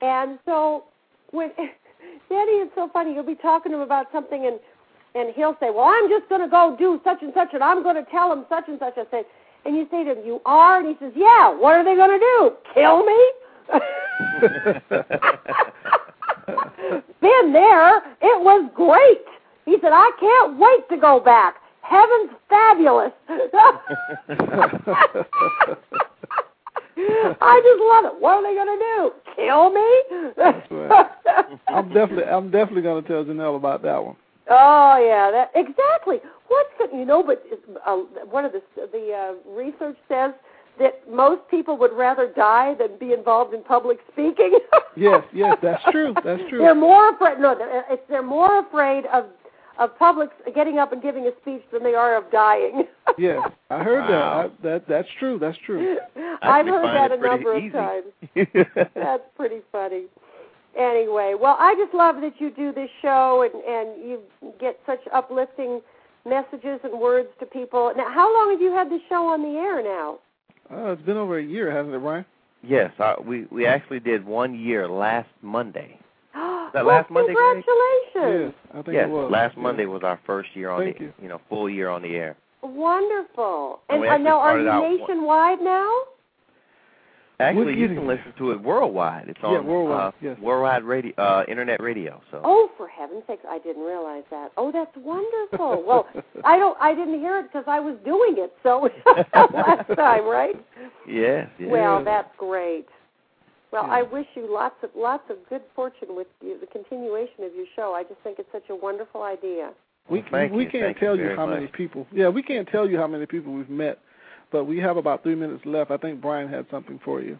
And so when [laughs] Danny is so funny, you'll be talking to him about something and and he'll say, Well, I'm just gonna go do such and such and I'm gonna tell him such and such I said and you say to him, You are? And he says, Yeah, what are they gonna do? Kill me? [laughs] [laughs] Been there. It was great. He said, I can't wait to go back. Heaven's fabulous. [laughs] I just love it. What are they going to do? Kill me? I'm definitely, I'm definitely going to tell Janelle about that one. Oh yeah, that exactly. What's the, you know? But uh, one of the the uh, research says that most people would rather die than be involved in public speaking. yes, yes, that's [laughs] true. That's true. They're more afraid. No, they're, it's, they're more afraid of of public getting up and giving a speech than they are of dying. [laughs] yes, I heard Wow. that. I, that that's true. That's true. I've heard that a number pretty of times. [laughs] That's pretty funny. Anyway, well, I just love that you do this show and and you get such uplifting messages and words to people. Now, how long have you had this show on the air now? Oh, it's been over a year, hasn't it, Brian? yes, uh, we we actually did one year last Monday. That that last Monday, Greg? Congratulations! Yes, I think yes, it was. last Yeah. Monday was our first year on Thank the you. know full year on the air. Wonderful. And And we uh, now, are you out one- nationwide now? Actually, you can listen to it worldwide. It's Yeah, on worldwide, uh, yes. worldwide radio, uh, internet radio. So Oh, for heaven's sakes! I didn't realize that. Oh, that's wonderful. well, [laughs] I don't. I didn't hear it because I was doing it. So [laughs] last [laughs] time, right? yes, yes. Well, that's great. Well, Yeah. I wish you lots of lots of good fortune with you, the continuation of your show. I just think it's such a wonderful idea. We Well, thank we you. can't Thank tell you very how much. many people. Yeah, we can't tell you how many people we've met, but we have about three minutes left. I think Brian had something for you.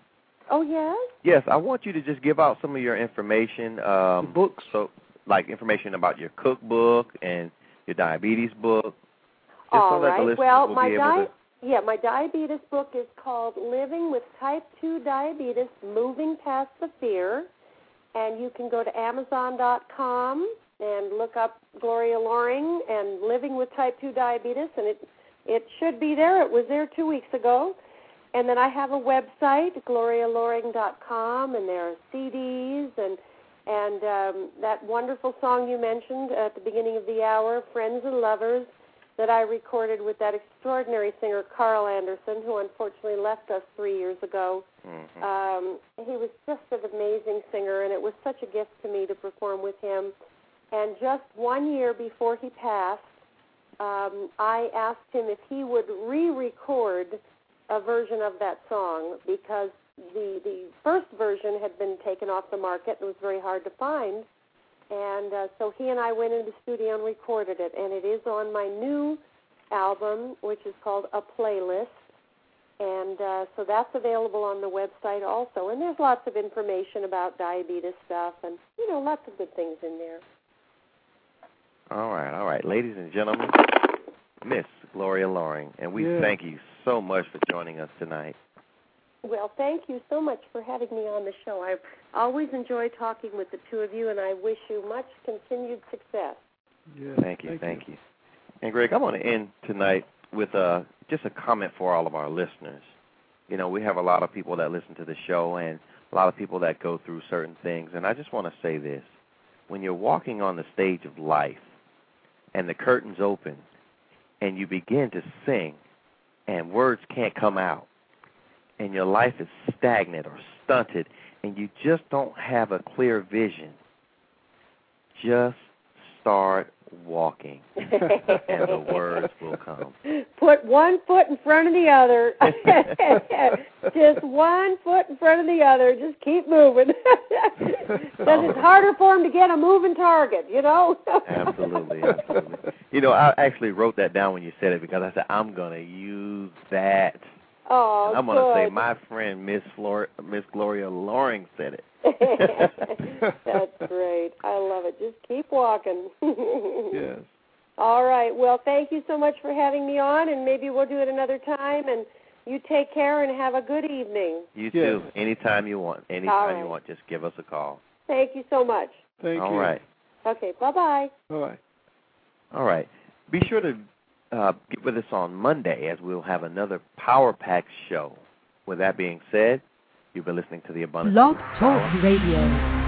Oh yes. yes, I want you to just give out some of your information. Um, books. So, like information about your cookbook and your diabetes book. Just All so that the right. listeners Well, will my be able di- to. Yeah, my diabetes book is called Living with Type 2 Diabetes: Moving Past the Fear, and you can go to amazon.com and look up Gloria Loring and Living with Type 2 Diabetes and it it should be there. It was there 2 weeks ago. And then I have a website, glorialoring.com, and there are CDs and and um, that wonderful song you mentioned at the beginning of the hour, "Friends and Lovers," that I recorded with that extraordinary singer Carl Anderson, who unfortunately left us three years ago. Mhm. Um, he was just an amazing singer, and it was such a gift to me to perform with him. And just one year before he passed, um, I asked him if he would re-record a version of that song because the the first version had been taken off the market and was very hard to find. And uh, so he and I went into the studio and recorded it, and it is on my new album, which is called A Playlist. And uh, so that's available on the website also. And there's lots of information about diabetes stuff and, you know, lots of good things in there. All right, all right, ladies and gentlemen, Miss Gloria Loring, and we Yeah. thank you so much for joining us tonight. Well, thank you so much for having me on the show. I always enjoy talking with the two of you, and I wish you much continued success. Yeah, Thank you, thank, you. And Greg, I want to end tonight with uh, just a comment for all of our listeners. You know, we have a lot of people that listen to the show and a lot of people that go through certain things, and I just want to say this. When you're walking on the stage of life and the curtains open and you begin to sing and words can't come out and your life is stagnant or stunted and you just don't have a clear vision, just start walking and the [laughs] words will come. Put one foot in front of the other. [laughs] Just one foot in front of the other. Just keep moving. [laughs] Because it's harder for them to get a moving target, you know? Absolutely, absolutely. You know, I actually wrote that down when you said it because I said I'm gonna use that. Oh, And I'm gonna say my friend Miss Flor Miss Gloria Loring said it. [laughs] [laughs] That's great. I love it. Just keep walking. [laughs] Yes. All right. Well, thank you so much for having me on, and maybe we'll do it another time. And you take care and have a good evening. You Yes. too. Anytime you want. Anytime All you want, just give us a call. Thank you so much. Thank All you. right. Okay, bye bye. All right. All right. Be sure to uh, get with us on Monday as we'll have another Power Pack show. With that being said, you've been listening to the Abundance. Blog Talk Radio.